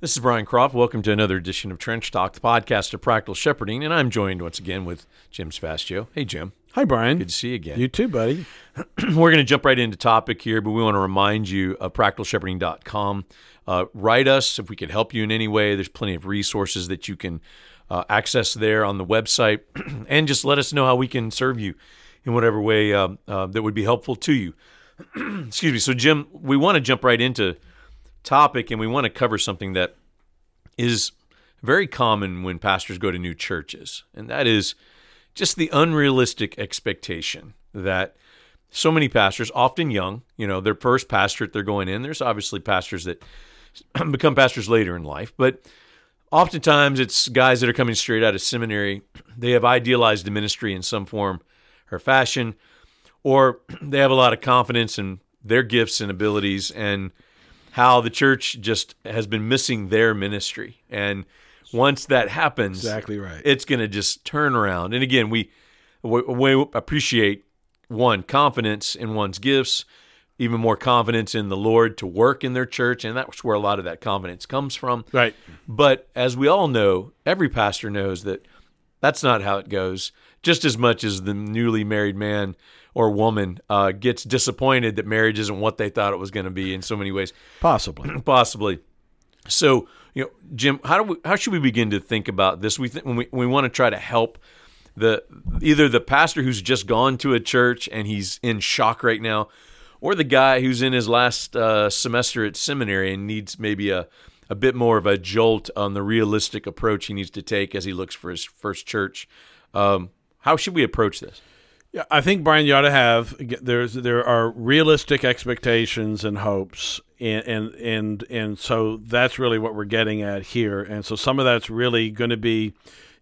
This is Brian Croft. Welcome to another edition of Trench Talk, the podcast of practical shepherding, and I'm joined once again with Jim Savastio. Hey, Jim. Hi, Brian. Good to see you again. You too, buddy. We're going to jump right into topic here, but we want to remind you of practicalshepherding.com. Uh, write us if we can help you in any way. There's plenty of resources that you can uh, access there on the website, and just let us know how we can serve you in whatever way uh, uh that would be helpful to you. Excuse me. So, Jim, we want to jump right into topic, and we want to cover something that is very common when pastors go to new churches, and that is just the unrealistic expectation that so many pastors, often young, you know, their first pastorate they're going in. There's obviously pastors that become pastors later in life, but oftentimes it's guys that are coming straight out of seminary. They have idealized the ministry in some form or fashion, or they have a lot of confidence in their gifts and abilities and how the church just has been missing their ministry. And once that happens, exactly right, it's going to just turn around. And again, we, we, we appreciate one confidence in one's gifts, even more confidence in the Lord to work in their church, and that's where a lot of that confidence comes from. Right. But as we all know, every pastor knows that that's not how it goes. Just as much as the newly married man or woman uh, gets disappointed that marriage isn't what they thought it was going to be in so many ways. Possibly. Possibly. So, you know, Jim, how do we, how should we begin to think about this? We th- when we, we want to try to help the either the pastor who's just gone to a church and he's in shock right now, or the guy who's in his last uh, semester at seminary and needs maybe a a bit more of a jolt on the realistic approach he needs to take as he looks for his first church. Um, how should we approach this? Yeah, I think Brian, you ought to have there's there are realistic expectations and hopes, and and and and so that's really what we're getting at here. And so some of that's really going to be,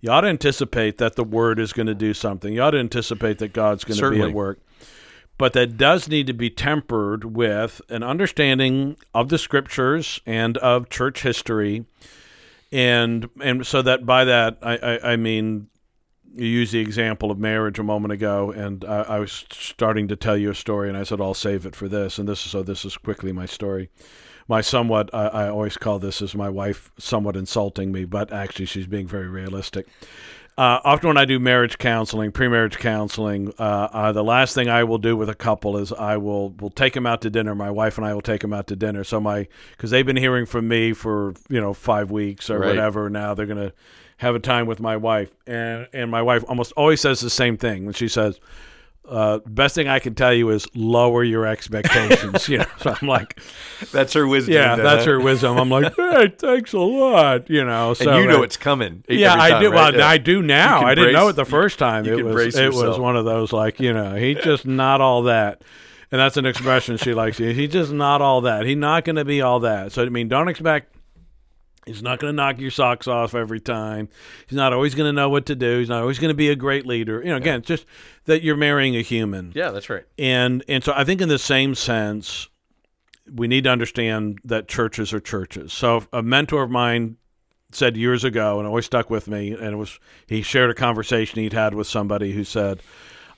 you ought to anticipate that the Word is going to do something. You ought to anticipate that God's going to be at work, but that does need to be tempered with an understanding of the Scriptures and of church history, and and so that by that I, I, I mean you used the example of marriage a moment ago, and I, I, was starting to tell you a story, and I said I'll save it for this, and this is so this is quickly my story. My somewhat, I, I always call this as my wife somewhat insulting me, but actually she's being very realistic. Uh, often when I do marriage counseling, pre-marriage counseling, uh, uh, the last thing I will do with a couple is I will will take them out to dinner. My wife and I will take them out to dinner. So my because they've been hearing from me for you know five weeks or right. whatever. Now they're gonna have a time with my wife, and and my wife almost always says the same thing when she says, uh, "Best thing I can tell you is lower your expectations." you know, so I'm like, "That's her wisdom." Yeah, that's her wisdom. I'm like, "Hey, thanks a lot." You know, so and you know uh, it's coming. Yeah, time, I do. Right? Well, I do now. I didn't brace, know it the first time. it was it was one of those like you know he's just not all that. And that's an expression she likes. He's just not all that. He's not going to be all that. So I mean, don't expect He's not going to knock your socks off every time. He's not always going to know what to do. He's not always going to be a great leader. You know, again, yeah. just that you're marrying a human. Yeah, that's right. And and so I think in the same sense, we need to understand that churches are churches. So a mentor of mine said years ago, and always stuck with me, and it was he shared a conversation he'd had with somebody who said,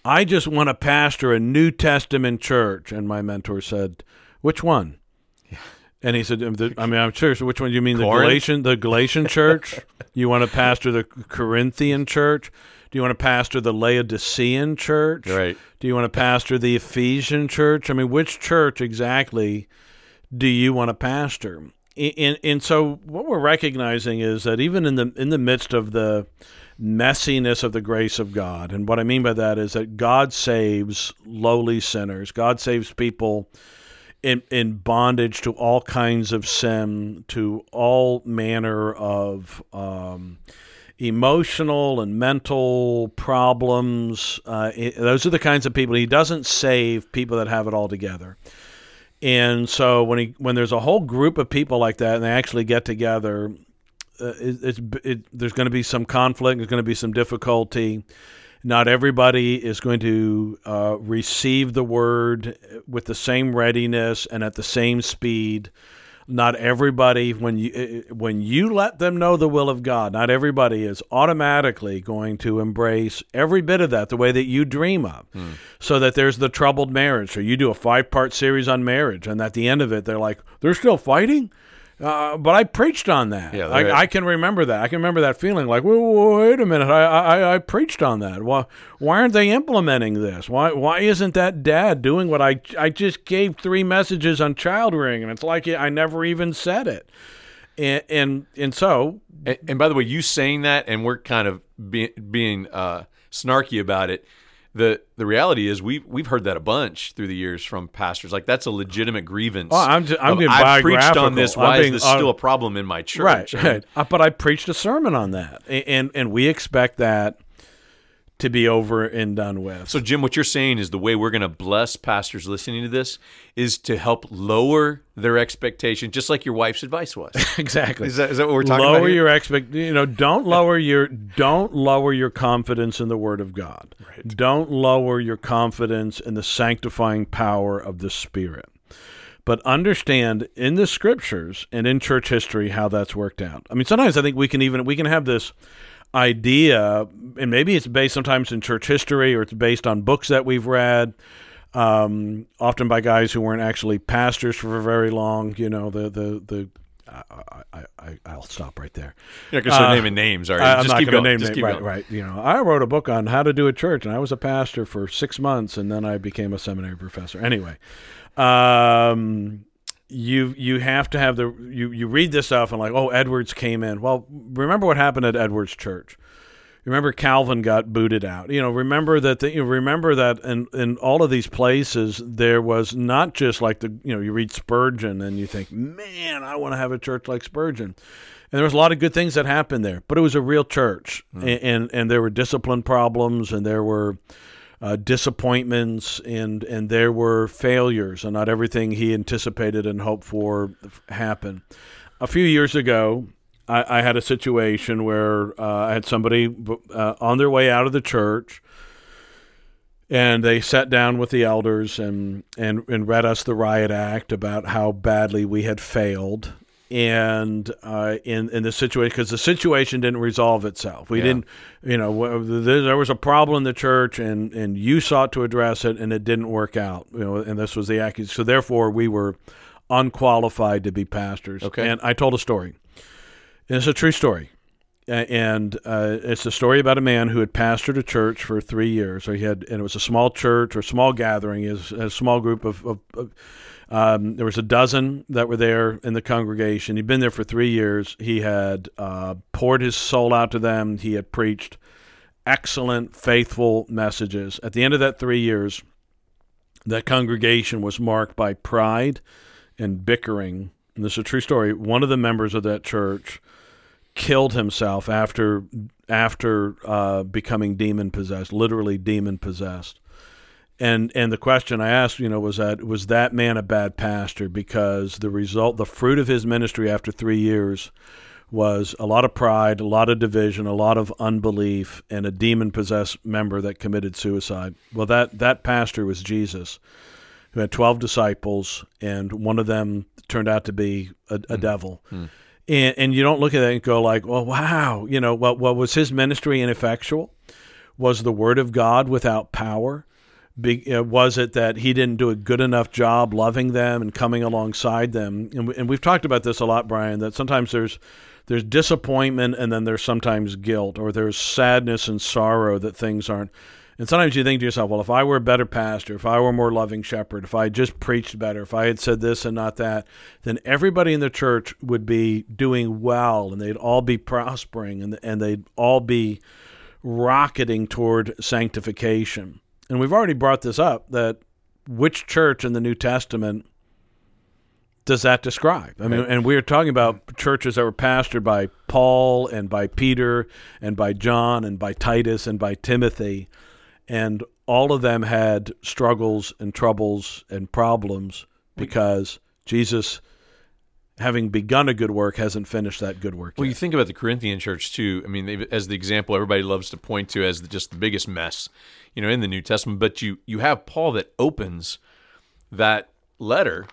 "I just want to pastor a New Testament church," and my mentor said, "Which one?" And he said, um, I mean, I'm sure. So which one do you mean? Corinth? The Galatian, the Galatian church? you want to pastor the Corinthian church? Do you want to pastor the Laodicean church? Right. Do you want to pastor the Ephesian church? I mean, which church exactly do you want to pastor? And, and so what we're recognizing is that even in the in the midst of the messiness of the grace of God, and what I mean by that is that God saves lowly sinners. God saves people in, in bondage to all kinds of sin, to all manner of um, emotional and mental problems. Uh, it, those are the kinds of people. He doesn't save people that have it all together. And so when he when there's a whole group of people like that, and they actually get together, uh, it, it, there's going to be some conflict. There's going to be some difficulty. Not everybody is going to uh, receive the word with the same readiness and at the same speed. Not everybody, when you when you let them know the will of God, not everybody is automatically going to embrace every bit of that the way that you dream of. Hmm. So that there's the troubled marriage. So you do a five part series on marriage, and at the end of it, they're like, they're still fighting Uh, but I preached on that. Yeah, I, I can remember that. I can remember that feeling like, well, wait a minute, I, I, I preached on that. Why, why aren't they implementing this? Why, why isn't that dad doing what I, I just gave three messages on child rearing, and it's like I never even said it. And and, and so And, and by the way, you saying that, and we're kind of be, being uh, snarky about it. The the reality is we've we've heard that a bunch through the years from pastors. Like that's a legitimate grievance. Oh, I'm ju- I'm of, being I preached on this. Why being- is this uh, still a problem in my church? Right, I mean, right. Uh, but I preached a sermon on that, and and we expect that to be over and done with. So, Jim, what you're saying is the way we're going to bless pastors listening to this is to help lower their expectation, just like your wife's advice was. exactly. Is that, is that what we're talking lower about? here? your expect. You know, don't lower your don't lower your confidence in the Word of God. Don't lower your confidence in the sanctifying power of the Spirit. But understand in the Scriptures and in church history how that's worked out. I mean, sometimes I think we can even we can have this idea, and maybe it's based sometimes in church history or it's based on books that we've read. Um, often by guys who weren't actually pastors for very long. You know, the the the. I, I, I, I'll stop right there. You're not going to start naming names, are you? I- I'm Just not keep going to name Just keep Right, going. right. You know, I wrote a book on how to do a church, and I was a pastor for six months, and then I became a seminary professor. Anyway, um, you you have to have the you you read this stuff and like, oh, Edwards came in. Well, remember what happened at Edwards Church. Remember Calvin got booted out. You know, remember that the, you remember that in in all of these places there was not just like the you know you read Spurgeon and you think, man, I want to have a church like Spurgeon. And there was a lot of good things that happened there, but it was a real church, hmm. and, and and there were discipline problems, and there were uh, disappointments, and and there were failures, and not everything he anticipated and hoped for happened. A few years ago, I, I had a situation where uh, I had somebody uh, on their way out of the church, and they sat down with the elders and, and, and read us the riot act about how badly we had failed. And uh, in in the situation, because the situation didn't resolve itself, we Yeah. didn't, you know, w- there, there was a problem in the church, and and you sought to address it, and it didn't work out, you know, and this was the accusation. So therefore, we were unqualified to be pastors. Okay. and I told a story. And it's a true story. And uh, it's a story about a man who had pastored a church for three years. Or he had, and it was a small church or small gathering, is a small group of. of, of um, there was a dozen that were there in the congregation. He'd been there for three years. He had uh, poured his soul out to them. He had preached excellent, faithful messages. At the end of that three years, that congregation was marked by pride and bickering. And this is a true story. One of the members of that church killed himself after after uh, becoming demon possessed, literally demon possessed. And and the question I asked, you know, was that was that man a bad pastor because the result, the fruit of his ministry after three years was a lot of pride, a lot of division, a lot of unbelief, and a demon possessed member that committed suicide. Well, that that pastor was Jesus, who had twelve disciples, and one of them turned out to be a, a hmm. devil. Hmm. And, and you don't look at that and go like, well, wow, you know, what what was his ministry ineffectual? Was the word of God without power? Be, uh, was it that he didn't do a good enough job loving them and coming alongside them? And, we, and we've talked about this a lot, Brian. That sometimes there's there's disappointment and then there's sometimes guilt or there's sadness and sorrow that things aren't. And sometimes you think to yourself, well, if I were a better pastor, if I were a more loving shepherd, if I just preached better, if I had said this and not that, then everybody in the church would be doing well and they'd all be prospering and, and they'd all be rocketing toward sanctification. And we've already brought this up that which church in the New Testament does that describe? I mean, Right. and we are talking about churches that were pastored by Paul and by Peter and by John and by Titus and by Timothy, and all of them had struggles and troubles and problems because Jesus, having begun a good work, hasn't finished that good work. Well, you think about the Corinthian church too. I mean, they, as the example everybody loves to point to as the, just the biggest mess, you know, in the New Testament. But you you have Paul that opens that letter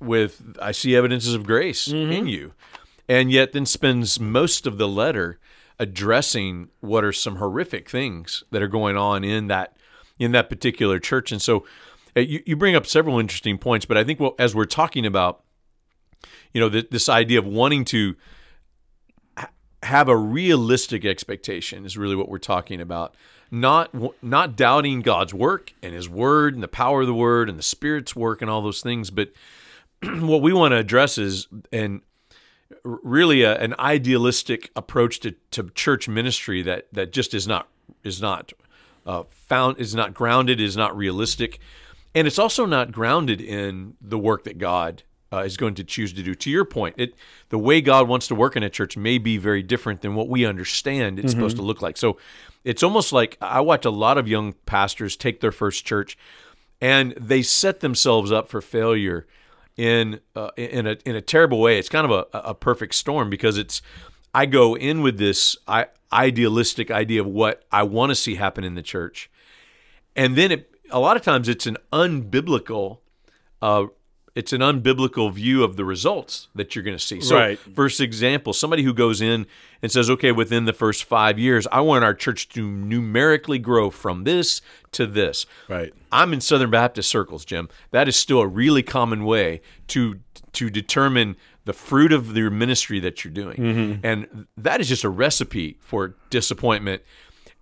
with "I see evidences of grace in you," and yet then spends most of the letter addressing what are some horrific things that are going on in that in that particular church. And so, uh, you you bring up several interesting points, but I think well, as we're talking about you know, th- this idea of wanting to ha- have a realistic expectation is really what we're talking about. Not not doubting God's work and His Word and the power of the Word and the Spirit's work and all those things, but what we want to address is and really a, an idealistic approach to, to church ministry that that just is not is not uh, found is not grounded is not realistic, and it's also not grounded in the work that God uh, is going to choose to do. To your point, it the way God wants to work in a church may be very different than what we understand it's supposed to look like. So it's almost like I watch a lot of young pastors take their first church, and they set themselves up for failure in uh, in a in a terrible way. It's kind of a, a perfect storm because it's I go in with this I, idealistic idea of what I want to see happen in the church, and then it, a lot of times it's an unbiblical uh, it's an unbiblical view of the results that you're going to see. So, Right. for example, somebody who goes in and says, "Okay, within the first five years, I want our church to numerically grow from this to this." Right. I'm in Southern Baptist circles, Jim. That is still a really common way to to determine the fruit of your ministry that you're doing, mm-hmm. and that is just a recipe for disappointment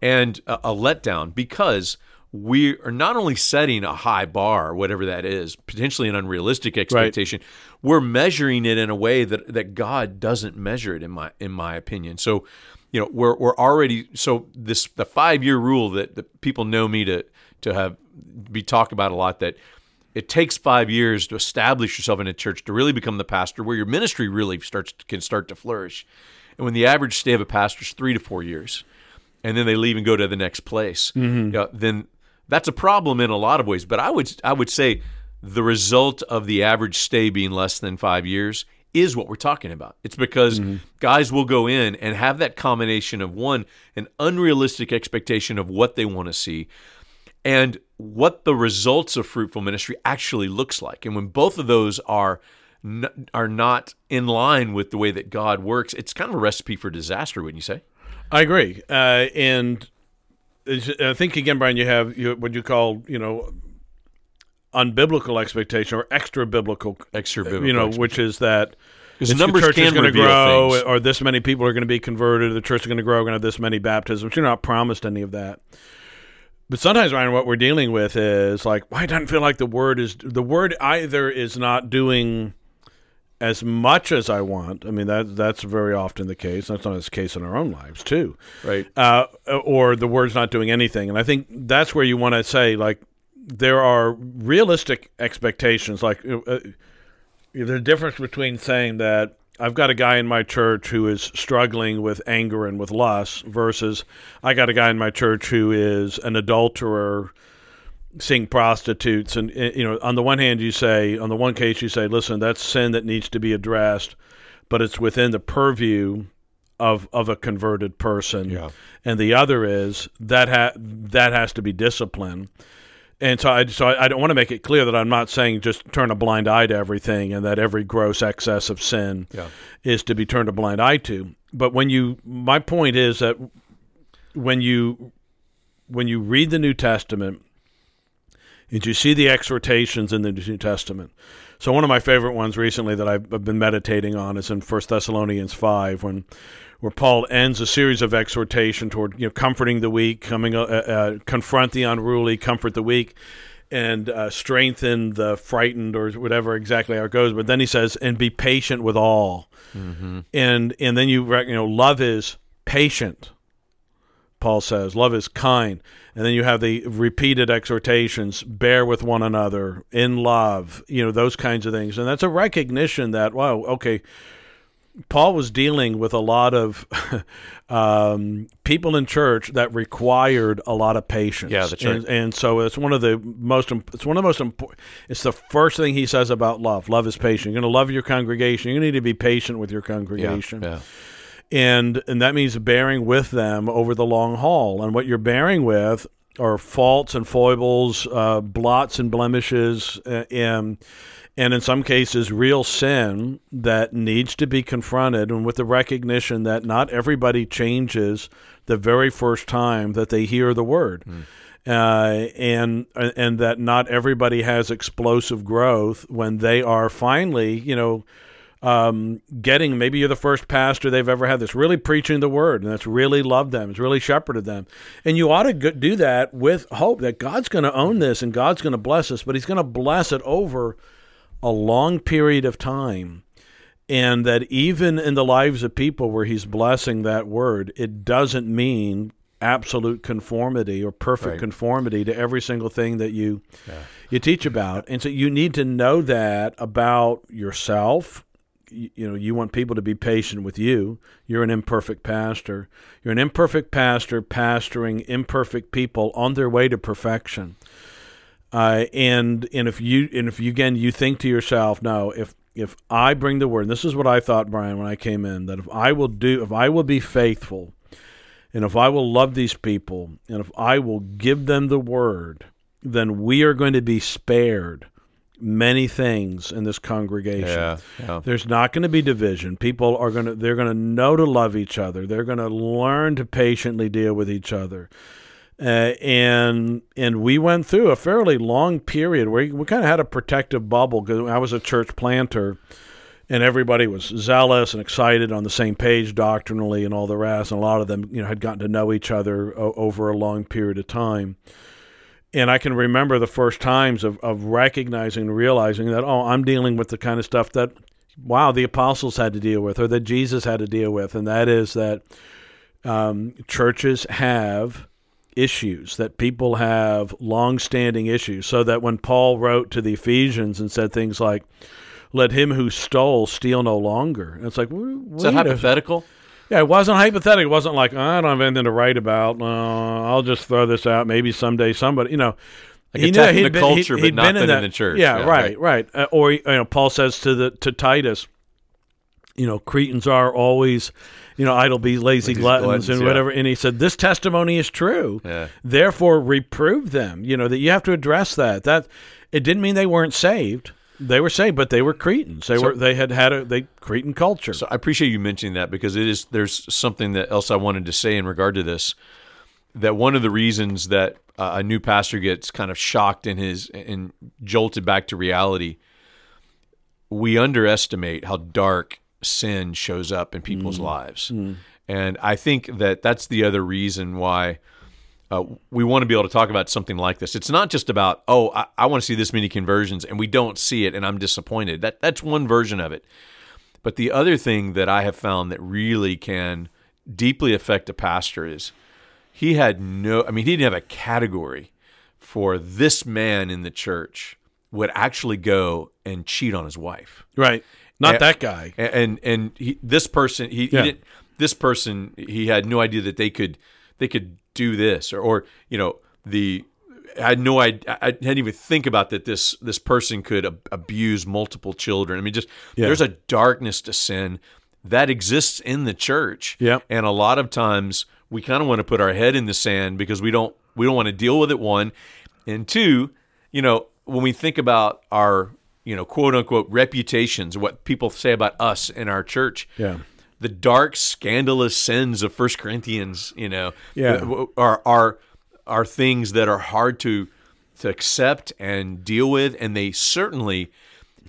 and a, a letdown because we are not only setting a high bar, whatever that is, potentially an unrealistic expectation. We're measuring it in a way that that God doesn't measure it in my in my opinion. So, you know, we're we're already so this the five year rule that, that people know me to to have be talked about a lot that it takes five years to establish yourself in a church to really become the pastor where your ministry really starts can start to flourish. And when the average stay of a pastor is three to four years, and then they leave and go to the next place, mm-hmm. you know, then that's a problem in a lot of ways. But I would I would say the result of the average stay being less than five years is what we're talking about. It's because guys will go in and have that combination of one, an unrealistic expectation of what they want to see, and what the results of fruitful ministry actually looks like. And when both of those are n- are not in line with the way that God works, it's kind of a recipe for disaster, wouldn't you say? I agree, uh, and I uh, think again, Brian, you have you, what you call you know unbiblical expectation or extra biblical, uh, Extra you know, which is that it's- numbers the church is going to grow, things. or this many people are going to be converted, the church is going to grow, going to have this many baptisms. You're not promised any of that. But sometimes, Ryan, what we're dealing with is like, why doesn't feel like the word is the word either is not doing as much as I want. I mean, that that's very often the case. That's not the case in our own lives too right. uh, or the word's not doing anything. And I think that's where you want to say, like, there are realistic expectations. Like, uh, uh, there's a difference between saying that I've got a guy in my church who is struggling with anger and with lust versus I got a guy in my church who is an adulterer seeing prostitutes and uh, you know on the one hand you say on the one case you say listen that's sin that needs to be addressed but it's within the purview of of a converted person Yeah. and the other is that ha- that has to be discipline and so I so I, I don't want to make it clear that I'm not saying just turn a blind eye to everything and that every gross excess of sin Yeah. is to be turned a blind eye to but when you my point is that when you when you read the New Testament and you see the exhortations in the New Testament. So one of my favorite ones recently that I've been meditating on is in 1 Thessalonians 5 when where Paul ends a series of exhortation toward you know comforting the weak, coming uh, uh, confront the unruly, comfort the weak and uh, strengthen the frightened or whatever exactly how it goes. But then he says and be patient with all. And and then you you know love is patient Paul says, love is kind. And then you have the repeated exhortations, bear with one another in love, you know, those kinds of things. And that's a recognition that, wow, okay, Paul was dealing with a lot of um, people in church that required a lot of patience. Yeah, that's right. And, and so it's one of the most, it's one of the most important, it's the first thing he says about love. Love is patient. You're going to love your congregation. You need to be patient with your Yeah. congregation Yeah. And and that means bearing with them over the long haul. And what you're bearing with are faults and foibles, uh, blots and blemishes, uh, and and in some cases real sin that needs to be confronted, and with the recognition that not everybody changes the very first time that they hear the word. Uh, and and that not everybody has explosive growth when they are finally, you know, um, getting maybe you're the first pastor they've ever had that's really preaching the word and that's really loved them, it's really shepherded them. And you ought to do that with hope that God's going to own this and God's going to bless us, but He's going to bless it over a long period of time. And that even in the lives of people where He's blessing that word, it doesn't mean absolute conformity or perfect right. conformity to every single thing that you yeah. you teach about and so you need to know that about yourself you, know you want people to be patient with you. You're an imperfect pastor. You're an imperfect pastor pastoring imperfect people on their way to perfection. Uh, and and if you and if you again you think to yourself no if if I bring the word and this is what I thought Brian when I came in that if I will do if I will be faithful and if I will love these people and if I will give them the word then we are going to be spared many things in this congregation. Yeah, yeah. There's not going to be division. People are going to they're going to know to love each other. They're going to learn to patiently deal with each other. Uh, and and we went through a fairly long period where we, kind of had a protective bubble because I was a church planter, and everybody was zealous and excited on the same page doctrinally and all the rest. And a lot of them, you know, had gotten to know each other o- over a long period of time and I can remember the first times of, of recognizing and realizing that, oh, I'm dealing with the kind of stuff that, wow, the apostles had to deal with or that Jesus had to deal with. And that is that um, churches have issues, that people have long-standing issues. So that when Paul wrote to the Ephesians and said things like, let him who stole steal no longer. And it's like, is that hypothetical? Yeah, it wasn't hypothetical. It wasn't like oh, I don't have anything to write about. Uh, I'll just throw this out. Maybe someday somebody, you know, like he knew he'd been, culture, he'd, he'd but nothing in, in, the church. Yeah, yeah right, right. right. Uh, or you know, Paul says to the to Titus, you know, Cretans are always, you know, idle, be lazy gluttons, gluttons, and whatever. Yeah. And he said, this testimony is true. Yeah. Therefore, reprove them. You know that you have to address that. That it didn't mean they weren't saved. They were saying, but they were Cretans. They so, were they had had a they Cretan culture. So I appreciate you mentioning that because it is there's something that else I wanted to say in regard to this. That one of the reasons that uh, a new pastor gets kind of shocked in his and jolted back to reality, we underestimate how dark sin shows up in people's mm. lives, mm. and I think that that's the other reason why uh, we want to be able to talk about something like this. It's not just about, oh, I, I want to see this many conversions and we don't see it and I'm disappointed. That that's one version of it. But the other thing that I have found that really can deeply affect a pastor is he had no I mean he didn't have a category for this man in the church would actually go and cheat on his wife. Right. Not and, that guy. And and, and he, this person he, yeah. he didn't this person he had no idea that they could they could do this or, or you know the I had no idea. I didn't even think about that. This this person could ab- abuse multiple children. I mean, just yeah. there's a darkness to sin that exists in the church. Yeah, and a lot of times we kind of want to put our head in the sand because we don't we don't want to deal with it. One, and two, you know, when we think about our you know quote unquote reputations, what people say about us in our church. Yeah the dark, scandalous sins of First Corinthians, you know, yeah. are are are things that are hard to to accept and deal with, and they certainly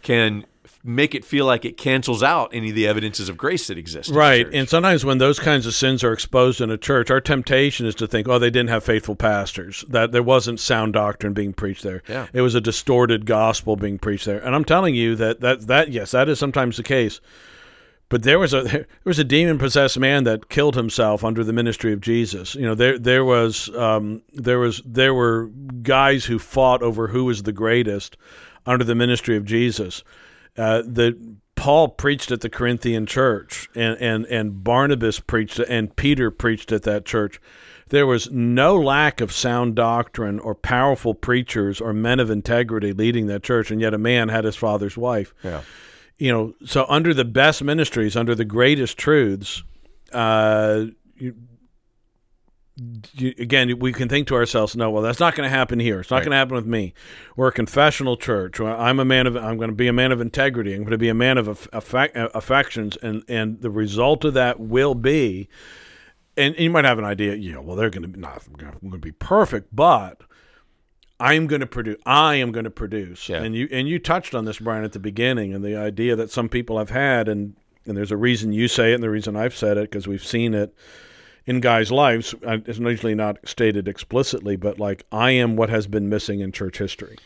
can make it feel like it cancels out any of the evidences of grace that exist. Right. And sometimes when those kinds of sins are exposed in a church, our temptation is to think, oh, they didn't have faithful pastors, that there wasn't sound doctrine being preached there. Yeah. It was a distorted gospel being preached there. And I'm telling you that, that, that yes, that is sometimes the case. But there was a there was a demon possessed man that killed himself under the ministry of Jesus. You know, there there was um, there was there were guys who fought over who was the greatest under the ministry of Jesus. Uh, the Paul preached at the Corinthian church, and and and Barnabas preached, and Peter preached at that church. There was no lack of sound doctrine or powerful preachers or men of integrity leading that church, and yet a man had his father's wife. Yeah you know, so under the best ministries, under the greatest truths, uh, you, you, again, we can think to ourselves, no, well, that's not going to happen here. It's not right. going to happen with me. We're a confessional church. I'm a man of, I'm going to be a man of integrity. I'm going to be a man of affect, affections, and and the result of that will be, and, and you might have an idea, you know, well, they're going to be not going to be perfect, but I'm going to produce. I am going to produce. Yeah. And you and you touched on this, Brian, at the beginning, and the idea that some people have had, and and there's a reason you say it, and the reason I've said it because we've seen it in guys' lives. Uh, It's usually not stated explicitly, but like I am what has been missing in church history.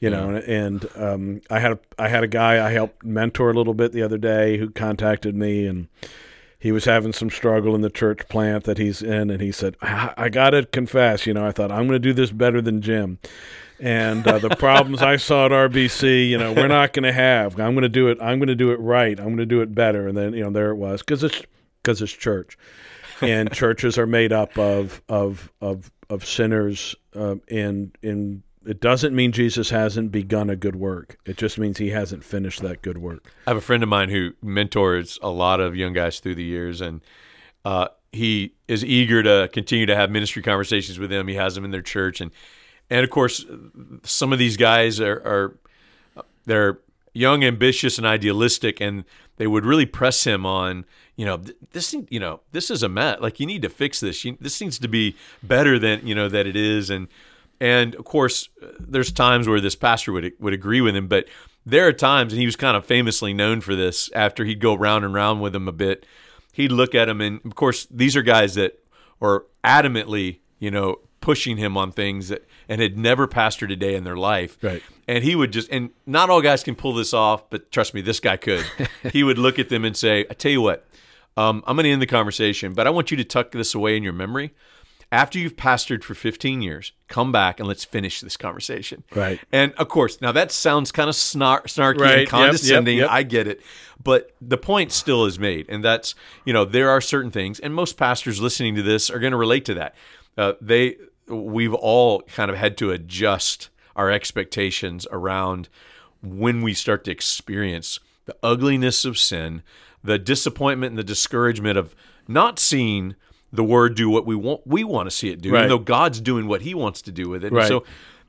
You know, and, and um, I had a, I had a guy I helped mentor a little bit the other day who contacted me and he was having some struggle in the church plant that he's in, and he said, "I, I got to confess, you know, I thought I'm going to do this better than Jim." And uh, the problems I saw at RBC, you know, we're not going to have. I'm going to do it. I'm going to do it right. I'm going to do it better. And then, you know, there it was because it's because it's church, and churches are made up of of of of sinners. Uh, and and it doesn't mean Jesus hasn't begun a good work. It just means he hasn't finished that good work. I have a friend of mine who mentors a lot of young guys through the years, and uh, he is eager to continue to have ministry conversations with them. He has them in their church, and and of course, some of these guys are, are they're young, ambitious, and idealistic, and they would really press him on, you know, th- this, you know, this is a mess. Like you need to fix this. You, this needs to be better than you know that it is, and and of course, there's times where this pastor would would agree with him, but there are times, and he was kind of famously known for this. After he'd go round and round with him a bit, he'd look at him, and of course, these are guys that are adamantly, you know, pushing him on things that and had never pastored a day in their life. Right. And he would just, and not all guys can pull this off, but trust me, this guy could. he would look at them and say, I tell you what, um, I'm going to end the conversation, but I want you to tuck this away in your memory. After you've pastored for 15 years, come back and let's finish this conversation. Right. And of course, now that sounds kind of snar- snarky Right. and Yep, condescending. yep, yep. I get it. But the point still is made. And that's, you know, there are certain things, and most pastors listening to this are going to relate to that. Uh, they, we've all kind of had to adjust our expectations around when we start to experience the ugliness of sin, the disappointment and the discouragement of not seeing the word do what we want we want to see it do, Right. even though God's doing what He wants to do with it. Right. So,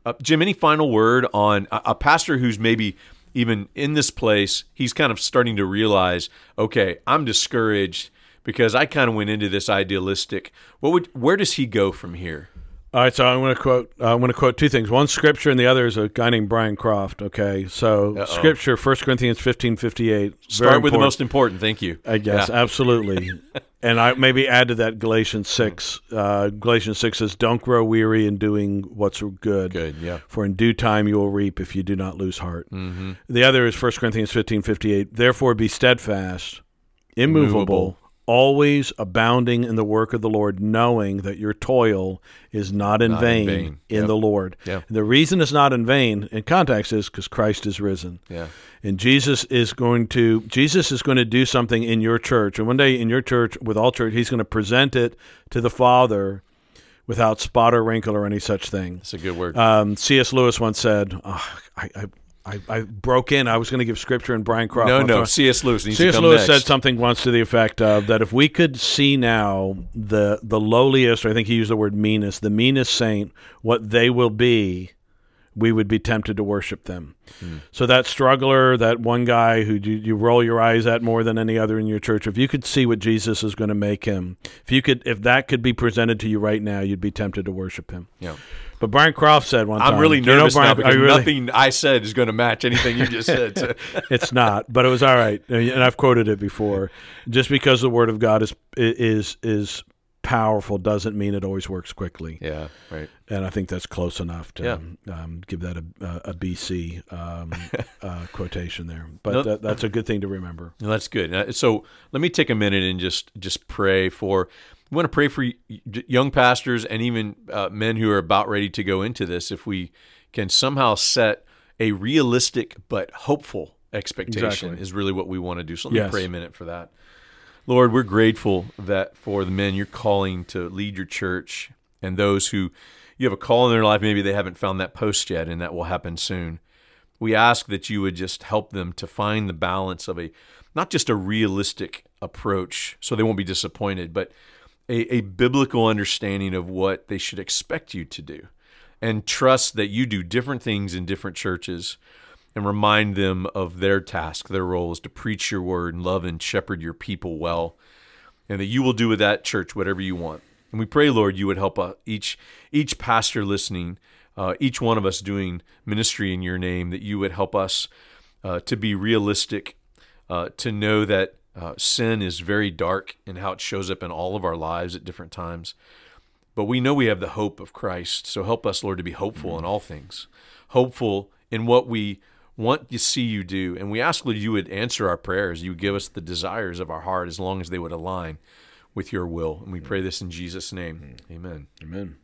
uh, Jim, any final word on a, a pastor who's maybe even in this place? He's kind of starting to realize, okay, I'm discouraged because I kind of went into this idealistic. What would where does he go from here? All right, so I'm going to quote. Uh, I'm going to quote two things. One scripture, and the other is a guy named Brian Croft. Okay, so Uh-oh. scripture, 1 Corinthians 15, 58. Start with the most important. Thank you. I guess Yeah. absolutely. and I maybe add to that Galatians six. Uh, Galatians six says, "Don't grow weary in doing what's good. Good. Yeah. For in due time you will reap if you do not lose heart." Mm-hmm. The other is 1 Corinthians 15, 58. Therefore be steadfast, immovable, Immovable. Always abounding in the work of the Lord, knowing that your toil is not in Not in vain, vain. in Yep. the Lord. Yep. The reason it's not in vain in context is because Christ is risen. Yeah. And Jesus is going to Jesus is going to do something in your church. And one day in your church with all church, he's going to present it to the Father without spot or wrinkle or any such thing. It's a good word. Um, C.S. Lewis once said, "Ah, I, I, I, I broke in. I was going to give scripture and Brian Croft. no, no. C.S. Lewis C.S. Lewis next. said something once to the effect of that if we could see now the the lowliest, or I think he used the word meanest, the meanest saint, what they will be, we would be tempted to worship them. Hmm. So that struggler, that one guy who you, you roll your eyes at more than any other in your church, if you could see what Jesus is going to make him, if you could, if that could be presented to you right now, you'd be tempted to worship him. Yeah. But Brian Croft said one time, I'm really "Do you know nervous now Brian- because really- nothing I said is going to match anything you just said. So- it's not, but it was all right, and I've quoted it before. Just because the word of God is is is powerful doesn't mean it always works quickly, yeah. Right. and I think that's close enough to Yeah. um, give that a, a, a BC um, uh, quotation there. But No- that, that's a good thing to remember. No, that's good. Uh, So let me take a minute and just just pray for. We want to pray for young pastors and even uh, men who are about ready to go into this. If we can somehow set a realistic but hopeful expectation, Exactly. is really what we want to do. So let me pray a minute for that. Lord, we're grateful that for the men you're calling to lead your church and those who you have a call in their life, maybe they haven't found that post yet, and that will happen soon. We ask that you would just help them to find the balance of a not just a realistic approach so they won't be disappointed, but a, a biblical understanding of what they should expect you to do and trust that you do different things in different churches and remind them of their task, their role is to preach your word and love and shepherd your people well, and that you will do with that church whatever you want. And we pray, Lord, you would help uh, each each pastor listening uh, each one of us doing ministry in your name, that you would help us uh, to be realistic, uh, to know that uh, sin is very dark and how it shows up in all of our lives at different times. But we know we have the hope of Christ. So help us, Lord, to be hopeful in mm-hmm. all things, hopeful in what we want to see you do. And we ask, Lord, you would answer our prayers. You would give us the desires of our heart as long as they would align with your will. And we mm. pray this in Jesus' name. Mm. Amen. Amen.